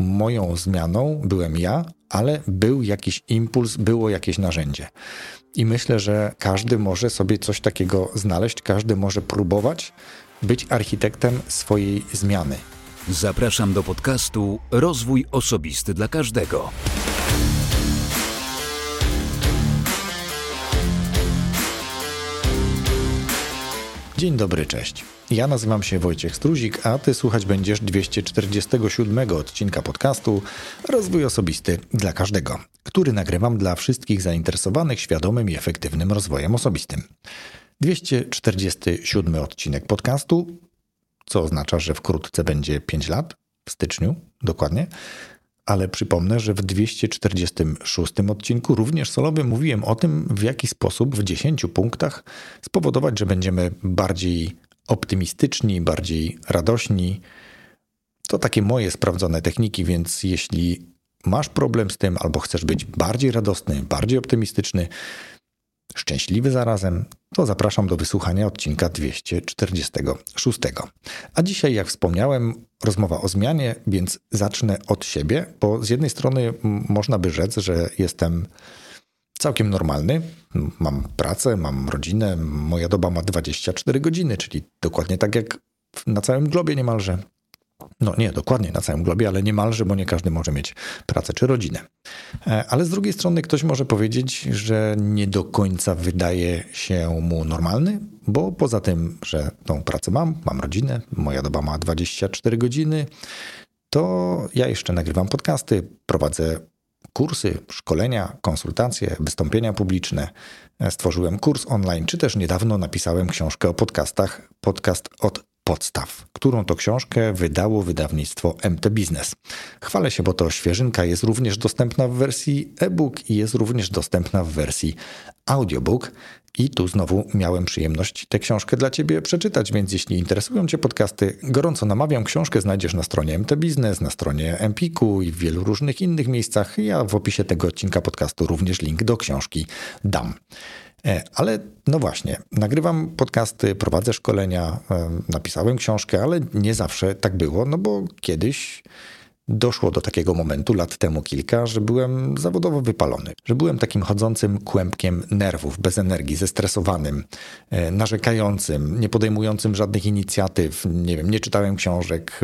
moją zmianą byłem ja, ale był jakiś impuls, było jakieś narzędzie. I myślę, że każdy może sobie coś takiego znaleźć, każdy może próbować być architektem swojej zmiany. Zapraszam do podcastu Rozwój Osobisty dla Każdego. Dzień dobry, cześć. Ja nazywam się Wojciech Struzik, a ty słuchać będziesz 247 odcinka podcastu Rozwój Osobisty dla Każdego, który nagrywam dla wszystkich zainteresowanych świadomym i efektywnym rozwojem osobistym. 247 odcinek podcastu, co oznacza, że wkrótce będzie 5 lat, w styczniu dokładnie, ale przypomnę, że w 246 odcinku również solowym mówiłem o tym, w jaki sposób w 10 punktach spowodować, że będziemy bardziej optymistyczni, bardziej radośni. To takie moje sprawdzone techniki, więc jeśli masz problem z tym albo chcesz być bardziej radosny, bardziej optymistyczny, szczęśliwy zarazem, to zapraszam do wysłuchania odcinka 246. A dzisiaj, jak wspomniałem, rozmowa o zmianie, więc zacznę od siebie, bo z jednej strony można by rzec, że jestem całkiem normalny. Mam pracę, mam rodzinę, moja doba ma 24 godziny, czyli dokładnie tak jak na całym globie niemalże. No nie, dokładnie na całym globie, ale niemalże, bo nie każdy może mieć pracę czy rodzinę. E, ale z drugiej strony ktoś może powiedzieć, że nie do końca wydaje się mu normalny, bo poza tym, że tą pracę mam, mam rodzinę, moja doba ma 24 godziny, to ja jeszcze nagrywam podcasty, prowadzę kursy, szkolenia, konsultacje, wystąpienia publiczne. Stworzyłem kurs online, czy też niedawno napisałem książkę o podcastach, podcast od podstaw, którą to książkę wydało wydawnictwo MT Business. Chwalę się, bo to świeżynka jest również dostępna w wersji e-book i jest również dostępna w wersji audiobook. I tu znowu miałem przyjemność tę książkę dla Ciebie przeczytać, więc jeśli interesują Cię podcasty, gorąco namawiam. Książkę znajdziesz na stronie MT Business, na stronie Empiku i w wielu różnych innych miejscach. Ja w opisie tego odcinka podcastu również link do książki dam. E, ale no właśnie, nagrywam podcasty, prowadzę szkolenia, e, napisałem książkę, ale nie zawsze tak było, no bo kiedyś doszło do takiego momentu, lat temu kilka, że byłem zawodowo wypalony, że byłem takim chodzącym kłębkiem nerwów, bez energii, zestresowanym, e, narzekającym, nie podejmującym żadnych inicjatyw, nie wiem, nie czytałem książek,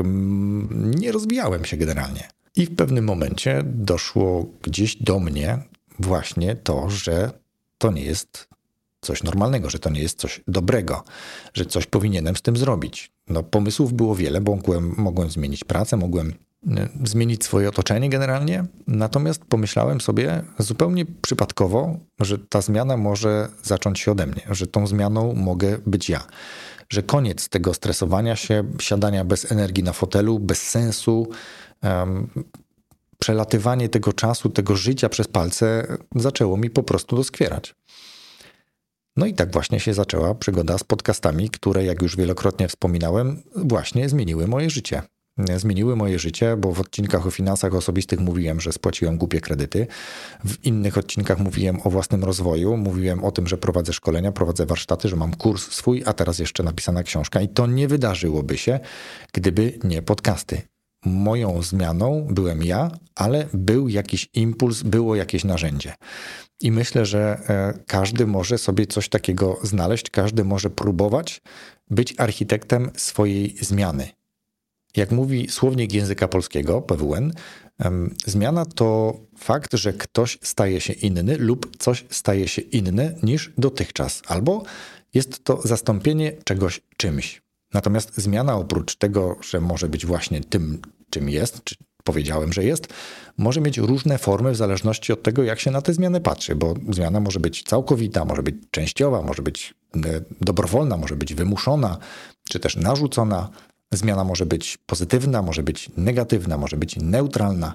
nie rozwijałem się generalnie. I w pewnym momencie doszło gdzieś do mnie właśnie to, że to nie jest coś normalnego, że to nie jest coś dobrego, że coś powinienem z tym zrobić. No, pomysłów było wiele, bo mogłem, mogłem zmienić pracę, mogłem e, zmienić swoje otoczenie generalnie, natomiast pomyślałem sobie zupełnie przypadkowo, że ta zmiana może zacząć się ode mnie, że tą zmianą mogę być ja. Że koniec tego stresowania się, siadania bez energii na fotelu, bez sensu, um, przelatywanie tego czasu, tego życia przez palce zaczęło mi po prostu doskwierać. No i tak właśnie się zaczęła przygoda z podcastami, które, jak już wielokrotnie wspominałem, właśnie zmieniły moje życie. Zmieniły moje życie, bo w odcinkach o finansach osobistych mówiłem, że spłaciłem głupie kredyty. W innych odcinkach mówiłem o własnym rozwoju, mówiłem o tym, że prowadzę szkolenia, prowadzę warsztaty, że mam kurs swój, a teraz jeszcze napisana książka. I to nie wydarzyłoby się, gdyby nie podcasty moją zmianą byłem ja, ale był jakiś impuls, było jakieś narzędzie. I myślę, że e, każdy może sobie coś takiego znaleźć, każdy może próbować być architektem swojej zmiany. Jak mówi słownik języka polskiego, PWN, zmiana to fakt, że ktoś staje się inny lub coś staje się inne niż dotychczas, albo jest to zastąpienie czegoś czymś. Natomiast zmiana oprócz tego, że może być właśnie tym, czym jest, czy powiedziałem, że jest, może mieć różne formy w zależności od tego, jak się na te zmiany patrzy, bo zmiana może być całkowita, może być częściowa, może być e, dobrowolna, może być wymuszona, czy też narzucona. Zmiana może być pozytywna, może być negatywna, może być neutralna.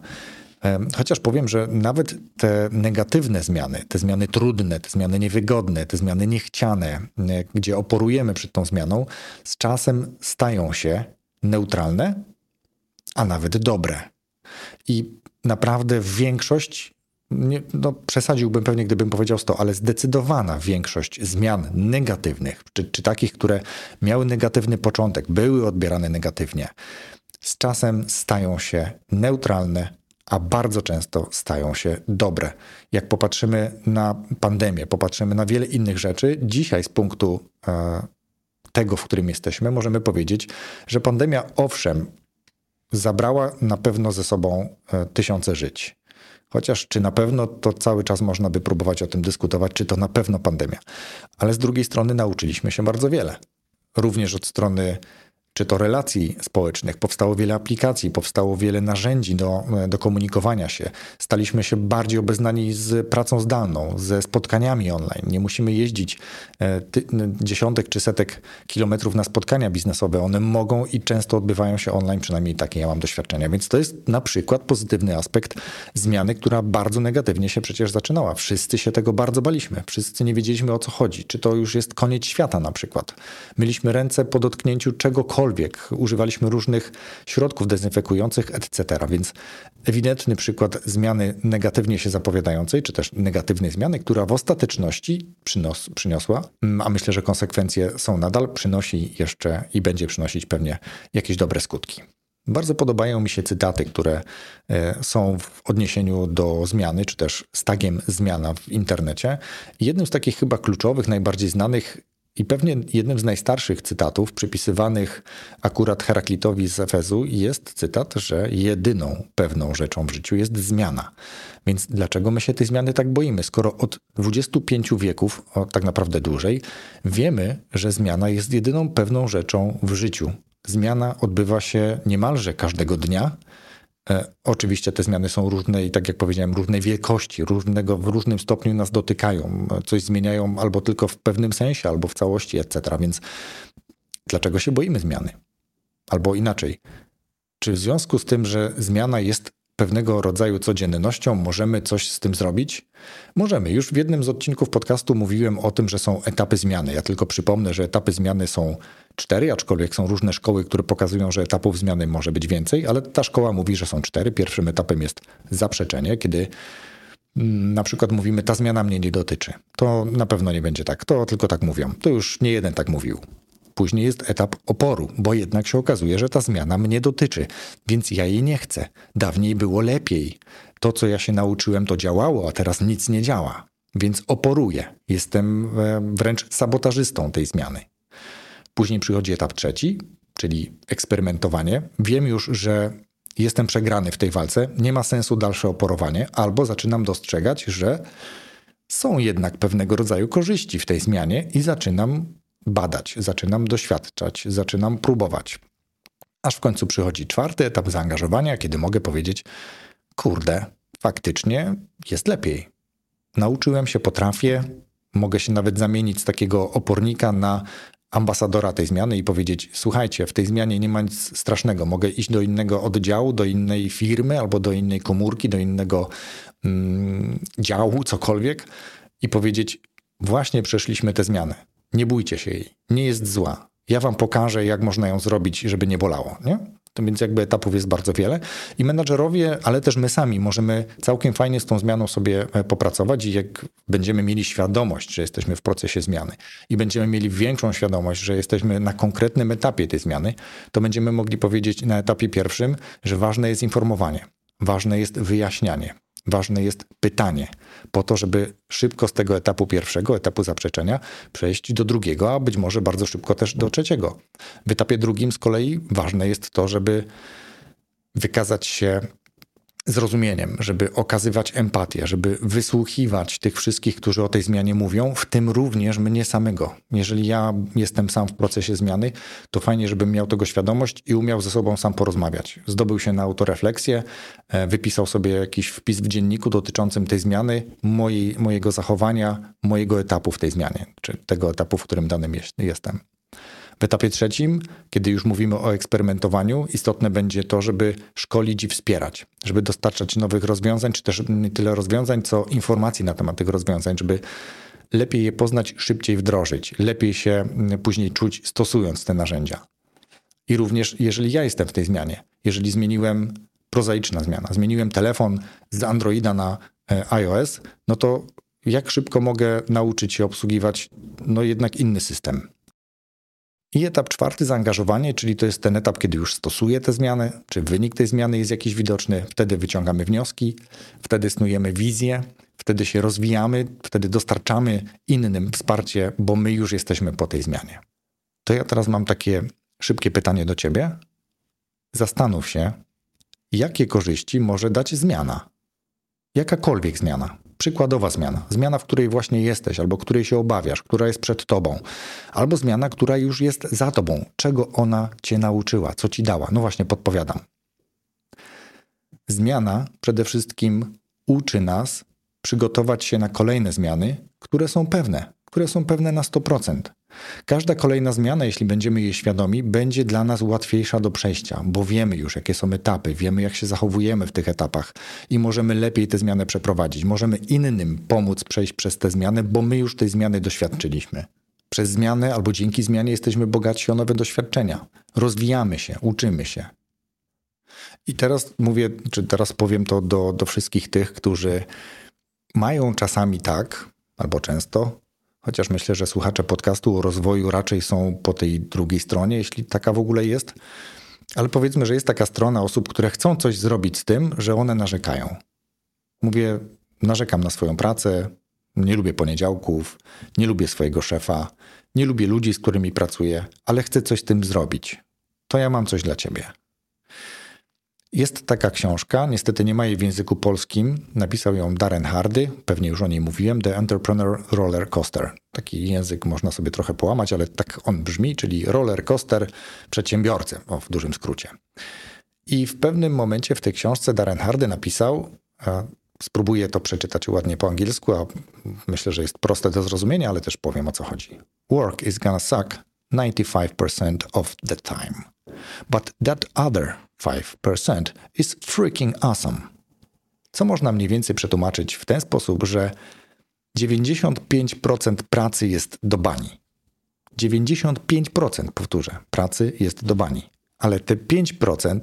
E, chociaż powiem, że nawet te negatywne zmiany, te zmiany trudne, te zmiany niewygodne, te zmiany niechciane, e, gdzie oporujemy przed tą zmianą, z czasem stają się neutralne, a nawet dobre. I naprawdę większość, no przesadziłbym pewnie, gdybym powiedział 100, ale zdecydowana większość zmian negatywnych, czy, czy takich, które miały negatywny początek, były odbierane negatywnie, z czasem stają się neutralne, a bardzo często stają się dobre. Jak popatrzymy na pandemię, popatrzymy na wiele innych rzeczy, dzisiaj z punktu e, tego, w którym jesteśmy, możemy powiedzieć, że pandemia owszem zabrała na pewno ze sobą e, tysiące żyć. Chociaż czy na pewno to cały czas można by próbować o tym dyskutować, czy to na pewno pandemia. Ale z drugiej strony nauczyliśmy się bardzo wiele. Również od strony czy to relacji społecznych. Powstało wiele aplikacji, powstało wiele narzędzi do, do komunikowania się. Staliśmy się bardziej obeznani z pracą zdalną, ze spotkaniami online. Nie musimy jeździć e, ty, dziesiątek czy setek kilometrów na spotkania biznesowe. One mogą i często odbywają się online, przynajmniej takie ja mam doświadczenia. Więc to jest na przykład pozytywny aspekt zmiany, która bardzo negatywnie się przecież zaczynała. Wszyscy się tego bardzo baliśmy. Wszyscy nie wiedzieliśmy o co chodzi. Czy to już jest koniec świata na przykład. Myliśmy ręce po dotknięciu czegokolwiek cokolwiek. Używaliśmy różnych środków dezynfekujących, etc. Więc ewidentny przykład zmiany negatywnie się zapowiadającej, czy też negatywnej zmiany, która w ostateczności przynos, przyniosła, a myślę, że konsekwencje są nadal, przynosi jeszcze i będzie przynosić pewnie jakieś dobre skutki. Bardzo podobają mi się cytaty, które e, są w odniesieniu do zmiany, czy też z tagiem zmiana w internecie. Jednym z takich chyba kluczowych, najbardziej znanych i pewnie jednym z najstarszych cytatów przypisywanych akurat Heraklitowi z Efezu jest cytat, że jedyną pewną rzeczą w życiu jest zmiana. Więc dlaczego my się tej zmiany tak boimy? Skoro od 25 wieków, o tak naprawdę dłużej, wiemy, że zmiana jest jedyną pewną rzeczą w życiu. Zmiana odbywa się niemalże każdego dnia, oczywiście te zmiany są różne i tak jak powiedziałem, różnej wielkości, różnego, w różnym stopniu nas dotykają, coś zmieniają albo tylko w pewnym sensie, albo w całości, etc. Więc dlaczego się boimy zmiany? Albo inaczej, czy w związku z tym, że zmiana jest pewnego rodzaju codziennością, możemy coś z tym zrobić? Możemy. Już w jednym z odcinków podcastu mówiłem o tym, że są etapy zmiany. Ja tylko przypomnę, że etapy zmiany są cztery, aczkolwiek są różne szkoły, które pokazują, że etapów zmiany może być więcej, ale ta szkoła mówi, że są cztery. Pierwszym etapem jest zaprzeczenie, kiedy mm, na przykład mówimy, ta zmiana mnie nie dotyczy. To na pewno nie będzie tak. To tylko tak mówią. To już nie jeden tak mówił. Później jest etap oporu, bo jednak się okazuje, że ta zmiana mnie dotyczy, więc ja jej nie chcę. Dawniej było lepiej. To, co ja się nauczyłem, to działało, a teraz nic nie działa. Więc oporuję. Jestem e, wręcz sabotażystą tej zmiany. Później przychodzi etap trzeci, czyli eksperymentowanie. Wiem już, że jestem przegrany w tej walce, nie ma sensu dalsze oporowanie, albo zaczynam dostrzegać, że są jednak pewnego rodzaju korzyści w tej zmianie i zaczynam badać, zaczynam doświadczać, zaczynam próbować. Aż w końcu przychodzi czwarty etap zaangażowania, kiedy mogę powiedzieć: Kurde, faktycznie jest lepiej. Nauczyłem się, potrafię, mogę się nawet zamienić z takiego opornika na ambasadora tej zmiany i powiedzieć: Słuchajcie, w tej zmianie nie ma nic strasznego. Mogę iść do innego oddziału, do innej firmy albo do innej komórki, do innego mm, działu, cokolwiek i powiedzieć: Właśnie przeszliśmy tę zmianę. Nie bójcie się jej. Nie jest zła. Ja wam pokażę, jak można ją zrobić, żeby nie bolało. Nie? To więc jakby etapów jest bardzo wiele. I menadżerowie, ale też my sami możemy całkiem fajnie z tą zmianą sobie e, popracować i jak będziemy mieli świadomość, że jesteśmy w procesie zmiany i będziemy mieli większą świadomość, że jesteśmy na konkretnym etapie tej zmiany, to będziemy mogli powiedzieć na etapie pierwszym, że ważne jest informowanie, ważne jest wyjaśnianie, Ważne jest pytanie, po to, żeby szybko z tego etapu pierwszego, etapu zaprzeczenia, przejść do drugiego, a być może bardzo szybko też do trzeciego. W etapie drugim z kolei ważne jest to, żeby wykazać się zrozumieniem, żeby okazywać empatię, żeby wysłuchiwać tych wszystkich, którzy o tej zmianie mówią, w tym również mnie samego. Jeżeli ja jestem sam w procesie zmiany, to fajnie, żebym miał tego świadomość i umiał ze sobą sam porozmawiać. Zdobył się na autorefleksję, e, wypisał sobie jakiś wpis w dzienniku dotyczącym tej zmiany, mojej, mojego zachowania, mojego etapu w tej zmianie, czy tego etapu, w którym danym jestem. W etapie trzecim, kiedy już mówimy o eksperymentowaniu, istotne będzie to, żeby szkolić i wspierać, żeby dostarczać nowych rozwiązań, czy też nie tyle rozwiązań, co informacji na temat tych rozwiązań, żeby lepiej je poznać, szybciej wdrożyć, lepiej się mm, później czuć stosując te narzędzia. I również jeżeli ja jestem w tej zmianie, jeżeli zmieniłem prozaiczna zmiana, zmieniłem telefon z Androida na e, iOS, no to jak szybko mogę nauczyć się obsługiwać no jednak inny system? I etap czwarty, zaangażowanie, czyli to jest ten etap, kiedy już stosuję tę zmianę, czy wynik tej zmiany jest jakiś widoczny, wtedy wyciągamy wnioski, wtedy snujemy wizję, wtedy się rozwijamy, wtedy dostarczamy innym wsparcie, bo my już jesteśmy po tej zmianie. To ja teraz mam takie szybkie pytanie do ciebie. Zastanów się, jakie korzyści może dać zmiana. Jakakolwiek zmiana. Przykładowa zmiana, zmiana, w której właśnie jesteś, albo której się obawiasz, która jest przed tobą, albo zmiana, która już jest za tobą. Czego ona cię nauczyła, co ci dała? No właśnie, podpowiadam. Zmiana przede wszystkim uczy nas przygotować się na kolejne zmiany, które są pewne, które są pewne na 100%. Każda kolejna zmiana, jeśli będziemy jej świadomi, będzie dla nas łatwiejsza do przejścia, bo wiemy już, jakie są etapy, wiemy, jak się zachowujemy w tych etapach i możemy lepiej te zmiany przeprowadzić. Możemy innym pomóc przejść przez te zmiany, bo my już tej zmiany doświadczyliśmy. Przez zmianę albo dzięki zmianie jesteśmy bogatsi o nowe doświadczenia. Rozwijamy się, uczymy się. I teraz mówię, czy teraz powiem to do, do wszystkich tych, którzy mają czasami tak, albo często, chociaż myślę, że słuchacze podcastu o rozwoju raczej są po tej drugiej stronie, jeśli taka w ogóle jest. Ale powiedzmy, że jest taka strona osób, które chcą coś zrobić z tym, że one narzekają. Mówię, narzekam na swoją pracę, nie lubię poniedziałków, nie lubię swojego szefa, nie lubię ludzi, z którymi pracuję, ale chcę coś z tym zrobić. To ja mam coś dla ciebie. Jest taka książka, niestety nie ma jej w języku polskim. Napisał ją Darren Hardy, pewnie już o niej mówiłem, The Entrepreneur Roller Coaster. Taki język można sobie trochę połamać, ale tak on brzmi, czyli roller coaster przedsiębiorcy, o, w dużym skrócie. I w pewnym momencie w tej książce Darren Hardy napisał, spróbuję to przeczytać ładnie po angielsku, a myślę, że jest proste do zrozumienia, ale też powiem o co chodzi. Work is gonna suck 95% of the time. But that other 5% is freaking awesome. Co można mniej więcej przetłumaczyć w ten sposób, że 95% pracy jest do bani. 95% powtórzę, pracy jest do bani. Ale te 5%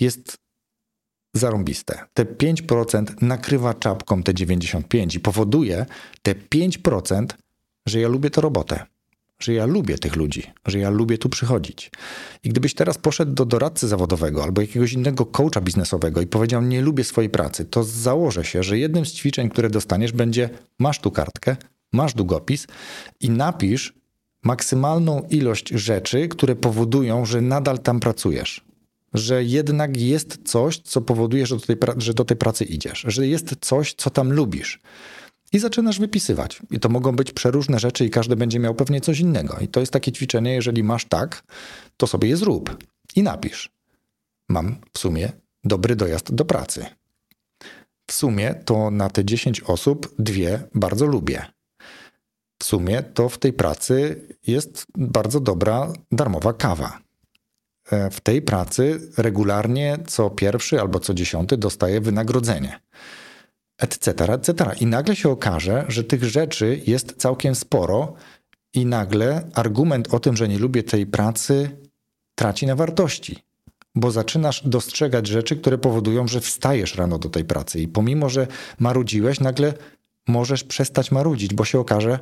jest zarąbiste. Te 5% nakrywa czapką te 95 i powoduje te 5%, że ja lubię tę robotę że ja lubię tych ludzi, że ja lubię tu przychodzić. I gdybyś teraz poszedł do doradcy zawodowego albo jakiegoś innego coacha biznesowego i powiedział, nie lubię swojej pracy, to założę się, że jednym z ćwiczeń, które dostaniesz, będzie masz tu kartkę, masz długopis i napisz maksymalną ilość rzeczy, które powodują, że nadal tam pracujesz. Że jednak jest coś, co powoduje, że do tej, że do tej pracy idziesz, że jest coś, co tam lubisz i zaczynasz wypisywać. I to mogą być przeróżne rzeczy, i każdy będzie miał pewnie coś innego. I to jest takie ćwiczenie, jeżeli masz tak, to sobie je zrób i napisz. Mam w sumie dobry dojazd do pracy. W sumie to na te 10 osób dwie bardzo lubię. W sumie to w tej pracy jest bardzo dobra darmowa kawa. E, w tej pracy regularnie co pierwszy albo co dziesiąty dostaję wynagrodzenie etc., etc. I nagle się okaże, że tych rzeczy jest całkiem sporo i nagle argument o tym, że nie lubię tej pracy, traci na wartości. Bo zaczynasz dostrzegać rzeczy, które powodują, że wstajesz rano do tej pracy i pomimo, że marudziłeś, nagle możesz przestać marudzić, bo się okaże,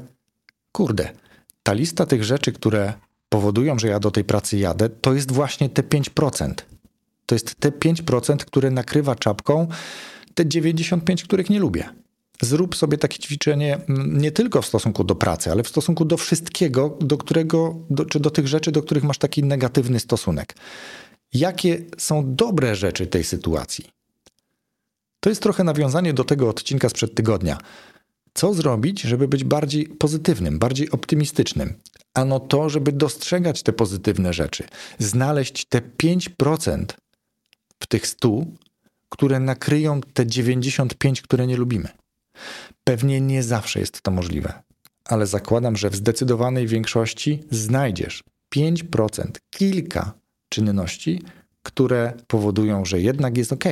kurde, ta lista tych rzeczy, które powodują, że ja do tej pracy jadę, to jest właśnie te 5%. To jest te 5%, które nakrywa czapką te 95, których nie lubię. Zrób sobie takie ćwiczenie nie tylko w stosunku do pracy, ale w stosunku do wszystkiego, do którego, do, czy do tych rzeczy, do których masz taki negatywny stosunek. Jakie są dobre rzeczy tej sytuacji? To jest trochę nawiązanie do tego odcinka sprzed tygodnia. Co zrobić, żeby być bardziej pozytywnym, bardziej optymistycznym? Ano to, żeby dostrzegać te pozytywne rzeczy, znaleźć te 5% w tych 100, które nakryją te 95, które nie lubimy. Pewnie nie zawsze jest to możliwe, ale zakładam, że w zdecydowanej większości znajdziesz 5%, kilka czynności, które powodują, że jednak jest ok,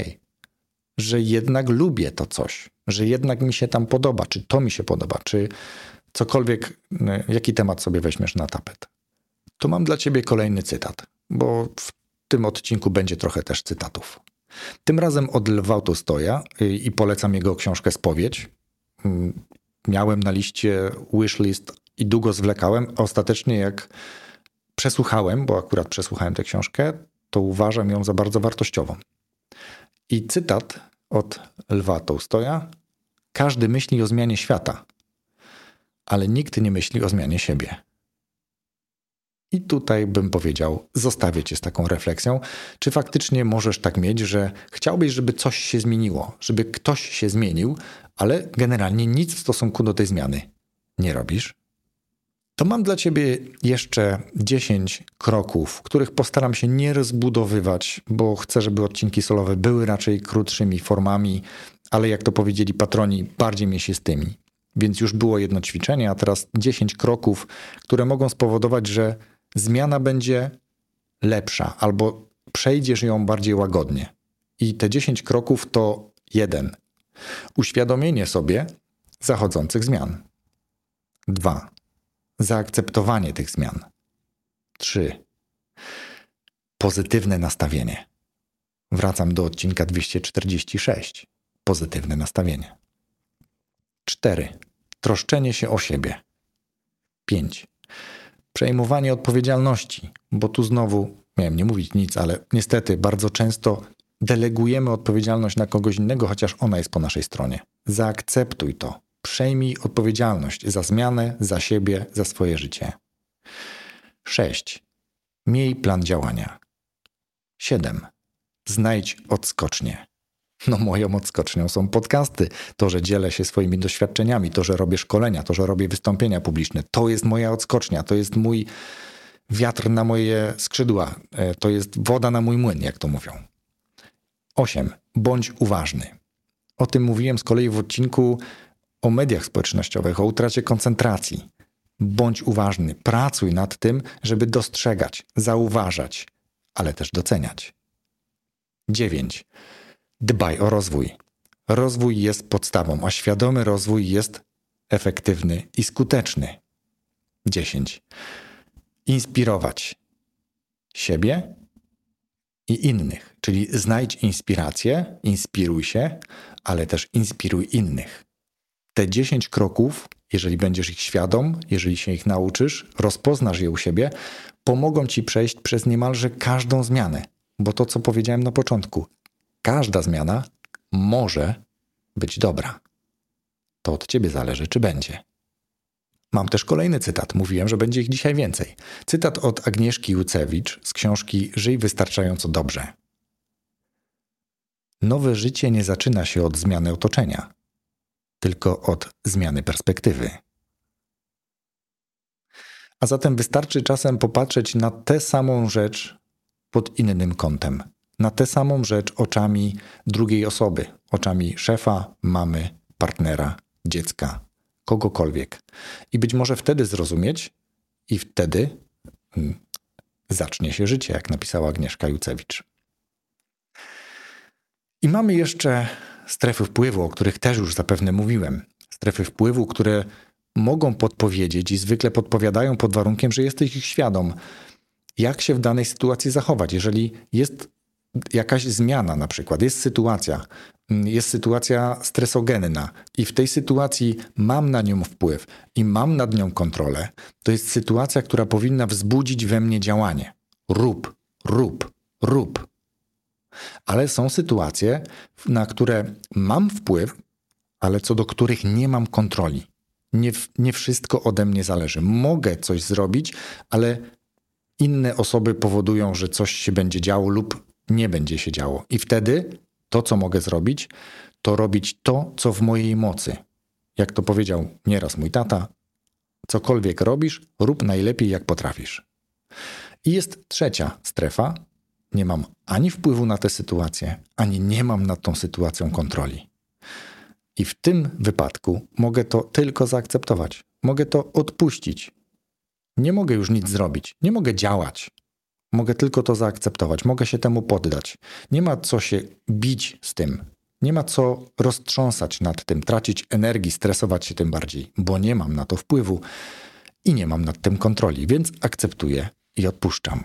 że jednak lubię to coś, że jednak mi się tam podoba, czy to mi się podoba, czy cokolwiek, jaki temat sobie weźmiesz na tapet. To mam dla ciebie kolejny cytat, bo w tym odcinku będzie trochę też cytatów. Tym razem od Lwa Tolstoja y, i polecam jego książkę Spowiedź. Mm, miałem na liście wishlist i długo zwlekałem. Ostatecznie jak przesłuchałem, bo akurat przesłuchałem tę książkę, to uważam ją za bardzo wartościową. I cytat od Lwa Tołstoja: Każdy myśli o zmianie świata, ale nikt nie myśli o zmianie siebie. I tutaj bym powiedział, zostawię cię z taką refleksją, czy faktycznie możesz tak mieć, że chciałbyś, żeby coś się zmieniło, żeby ktoś się zmienił, ale generalnie nic w stosunku do tej zmiany nie robisz? To mam dla ciebie jeszcze 10 kroków, których postaram się nie rozbudowywać, bo chcę, żeby odcinki solowe były raczej krótszymi formami, ale jak to powiedzieli patroni, bardziej mięsistymi. Więc już było jedno ćwiczenie, a teraz 10 kroków, które mogą spowodować, że zmiana będzie lepsza albo przejdziesz ją bardziej łagodnie. I te 10 kroków to jeden. Uświadomienie sobie zachodzących zmian. Dwa. Zaakceptowanie tych zmian. Trzy. Pozytywne nastawienie. Wracam do odcinka 246. Pozytywne nastawienie. 4. Troszczenie się o siebie. 5 przejmowanie odpowiedzialności, bo tu znowu, miałem nie mówić nic, ale niestety bardzo często delegujemy odpowiedzialność na kogoś innego, chociaż ona jest po naszej stronie. Zaakceptuj to. Przejmij odpowiedzialność za zmianę, za siebie, za swoje życie. 6. Miej plan działania. 7. Znajdź odskocznie. No moją odskocznią są podcasty. To, że dzielę się swoimi doświadczeniami, to, że robię szkolenia, to, że robię wystąpienia publiczne. To jest moja odskocznia, to jest mój wiatr na moje skrzydła, e, to jest woda na mój młyn, jak to mówią. 8. Bądź uważny. O tym mówiłem z kolei w odcinku o mediach społecznościowych, o utracie koncentracji. Bądź uważny, pracuj nad tym, żeby dostrzegać, zauważać, ale też doceniać. 9 Dbaj o rozwój. Rozwój jest podstawą, a świadomy rozwój jest efektywny i skuteczny. 10. Inspirować siebie i innych, czyli znajdź inspirację, inspiruj się, ale też inspiruj innych. Te 10 kroków, jeżeli będziesz ich świadom, jeżeli się ich nauczysz, rozpoznasz je u siebie, pomogą ci przejść przez niemalże każdą zmianę. Bo to, co powiedziałem na początku, każda zmiana może być dobra. To od ciebie zależy, czy będzie. Mam też kolejny cytat. Mówiłem, że będzie ich dzisiaj więcej. Cytat od Agnieszki Jucewicz z książki Żyj wystarczająco dobrze. Nowe życie nie zaczyna się od zmiany otoczenia, tylko od zmiany perspektywy. A zatem wystarczy czasem popatrzeć na tę samą rzecz pod innym kątem na tę samą rzecz oczami drugiej osoby, oczami szefa, mamy, partnera, dziecka, kogokolwiek. I być może wtedy zrozumieć, i wtedy hmm, zacznie się życie, jak napisała Agnieszka Jucewicz. I mamy jeszcze strefy wpływu, o których też już zapewne mówiłem. Strefy wpływu, które mogą podpowiedzieć i zwykle podpowiadają pod warunkiem, że jesteś ich świadom, jak się w danej sytuacji zachować. Jeżeli jest jakaś zmiana na przykład, jest sytuacja, mm, jest sytuacja stresogenna i w tej sytuacji mam na nią wpływ i mam nad nią kontrolę, to jest sytuacja, która powinna wzbudzić we mnie działanie. Rób, rób, rób. Ale są sytuacje, na które mam wpływ, ale co do których nie mam kontroli. Nie, nie wszystko ode mnie zależy. Mogę coś zrobić, ale inne osoby powodują, że coś się będzie działo lub nie będzie się działo. I wtedy to, co mogę zrobić, to robić to, co w mojej mocy. Jak to powiedział nieraz mój tata, cokolwiek robisz, rób najlepiej, jak potrafisz. I jest trzecia strefa. Nie mam ani wpływu na tę sytuację, ani nie mam nad tą sytuacją kontroli. I w tym wypadku mogę to tylko zaakceptować. Mogę to odpuścić. Nie mogę już nic zrobić. Nie mogę działać. Mogę tylko to zaakceptować, mogę się temu poddać. Nie ma co się bić z tym, nie ma co roztrząsać nad tym, tracić energii, stresować się tym bardziej, bo nie mam na to wpływu i nie mam nad tym kontroli, więc akceptuję i odpuszczam.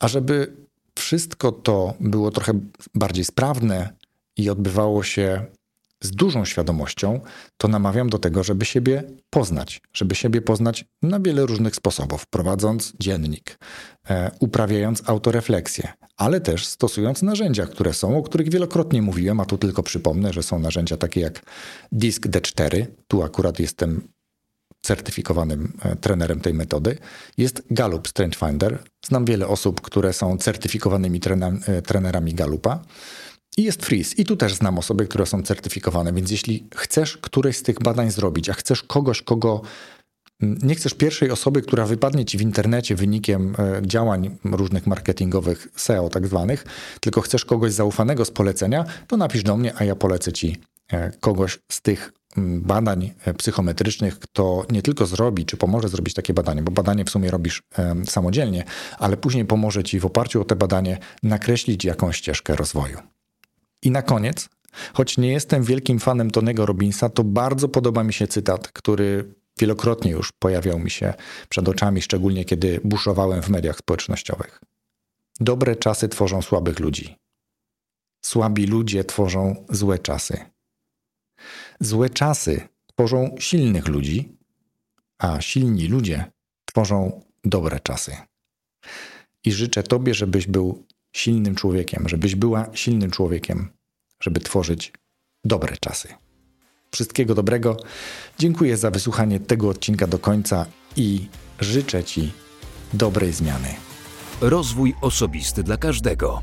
A żeby wszystko to było trochę bardziej sprawne i odbywało się z dużą świadomością, to namawiam do tego, żeby siebie poznać, żeby siebie poznać na wiele różnych sposobów, prowadząc dziennik, e, uprawiając autorefleksję, ale też stosując narzędzia, które są, o których wielokrotnie mówiłem, a tu tylko przypomnę, że są narzędzia takie jak Disk D4, tu akurat jestem certyfikowanym e, trenerem tej metody, jest Gallup Strength Finder. Znam wiele osób, które są certyfikowanymi e, trenerami Gallupa. I jest Freeze. I tu też znam osoby, które są certyfikowane, więc jeśli chcesz któreś z tych badań zrobić, a chcesz kogoś, kogo nie chcesz pierwszej osoby, która wypadnie ci w internecie wynikiem e, działań różnych marketingowych, SEO tak zwanych, tylko chcesz kogoś zaufanego z polecenia, to napisz do mnie, a ja polecę ci kogoś z tych badań e, psychometrycznych, kto nie tylko zrobi, czy pomoże zrobić takie badanie, bo badanie w sumie robisz samodzielnie, ale później pomoże ci w oparciu o te badanie nakreślić jakąś ścieżkę rozwoju. I na koniec, choć nie jestem wielkim fanem Tonego Robinsa, to bardzo podoba mi się cytat, który wielokrotnie już pojawiał mi się przed oczami, szczególnie kiedy buszowałem w mediach społecznościowych. Dobre czasy tworzą słabych ludzi. Słabi ludzie tworzą złe czasy. Złe czasy tworzą silnych ludzi, a silni ludzie tworzą dobre czasy. I życzę Tobie, żebyś był silnym człowiekiem, żebyś była silnym człowiekiem, żeby tworzyć dobre czasy. Wszystkiego dobrego. Dziękuję za wysłuchanie tego odcinka do końca i życzę Ci dobrej zmiany. Rozwój osobisty dla każdego.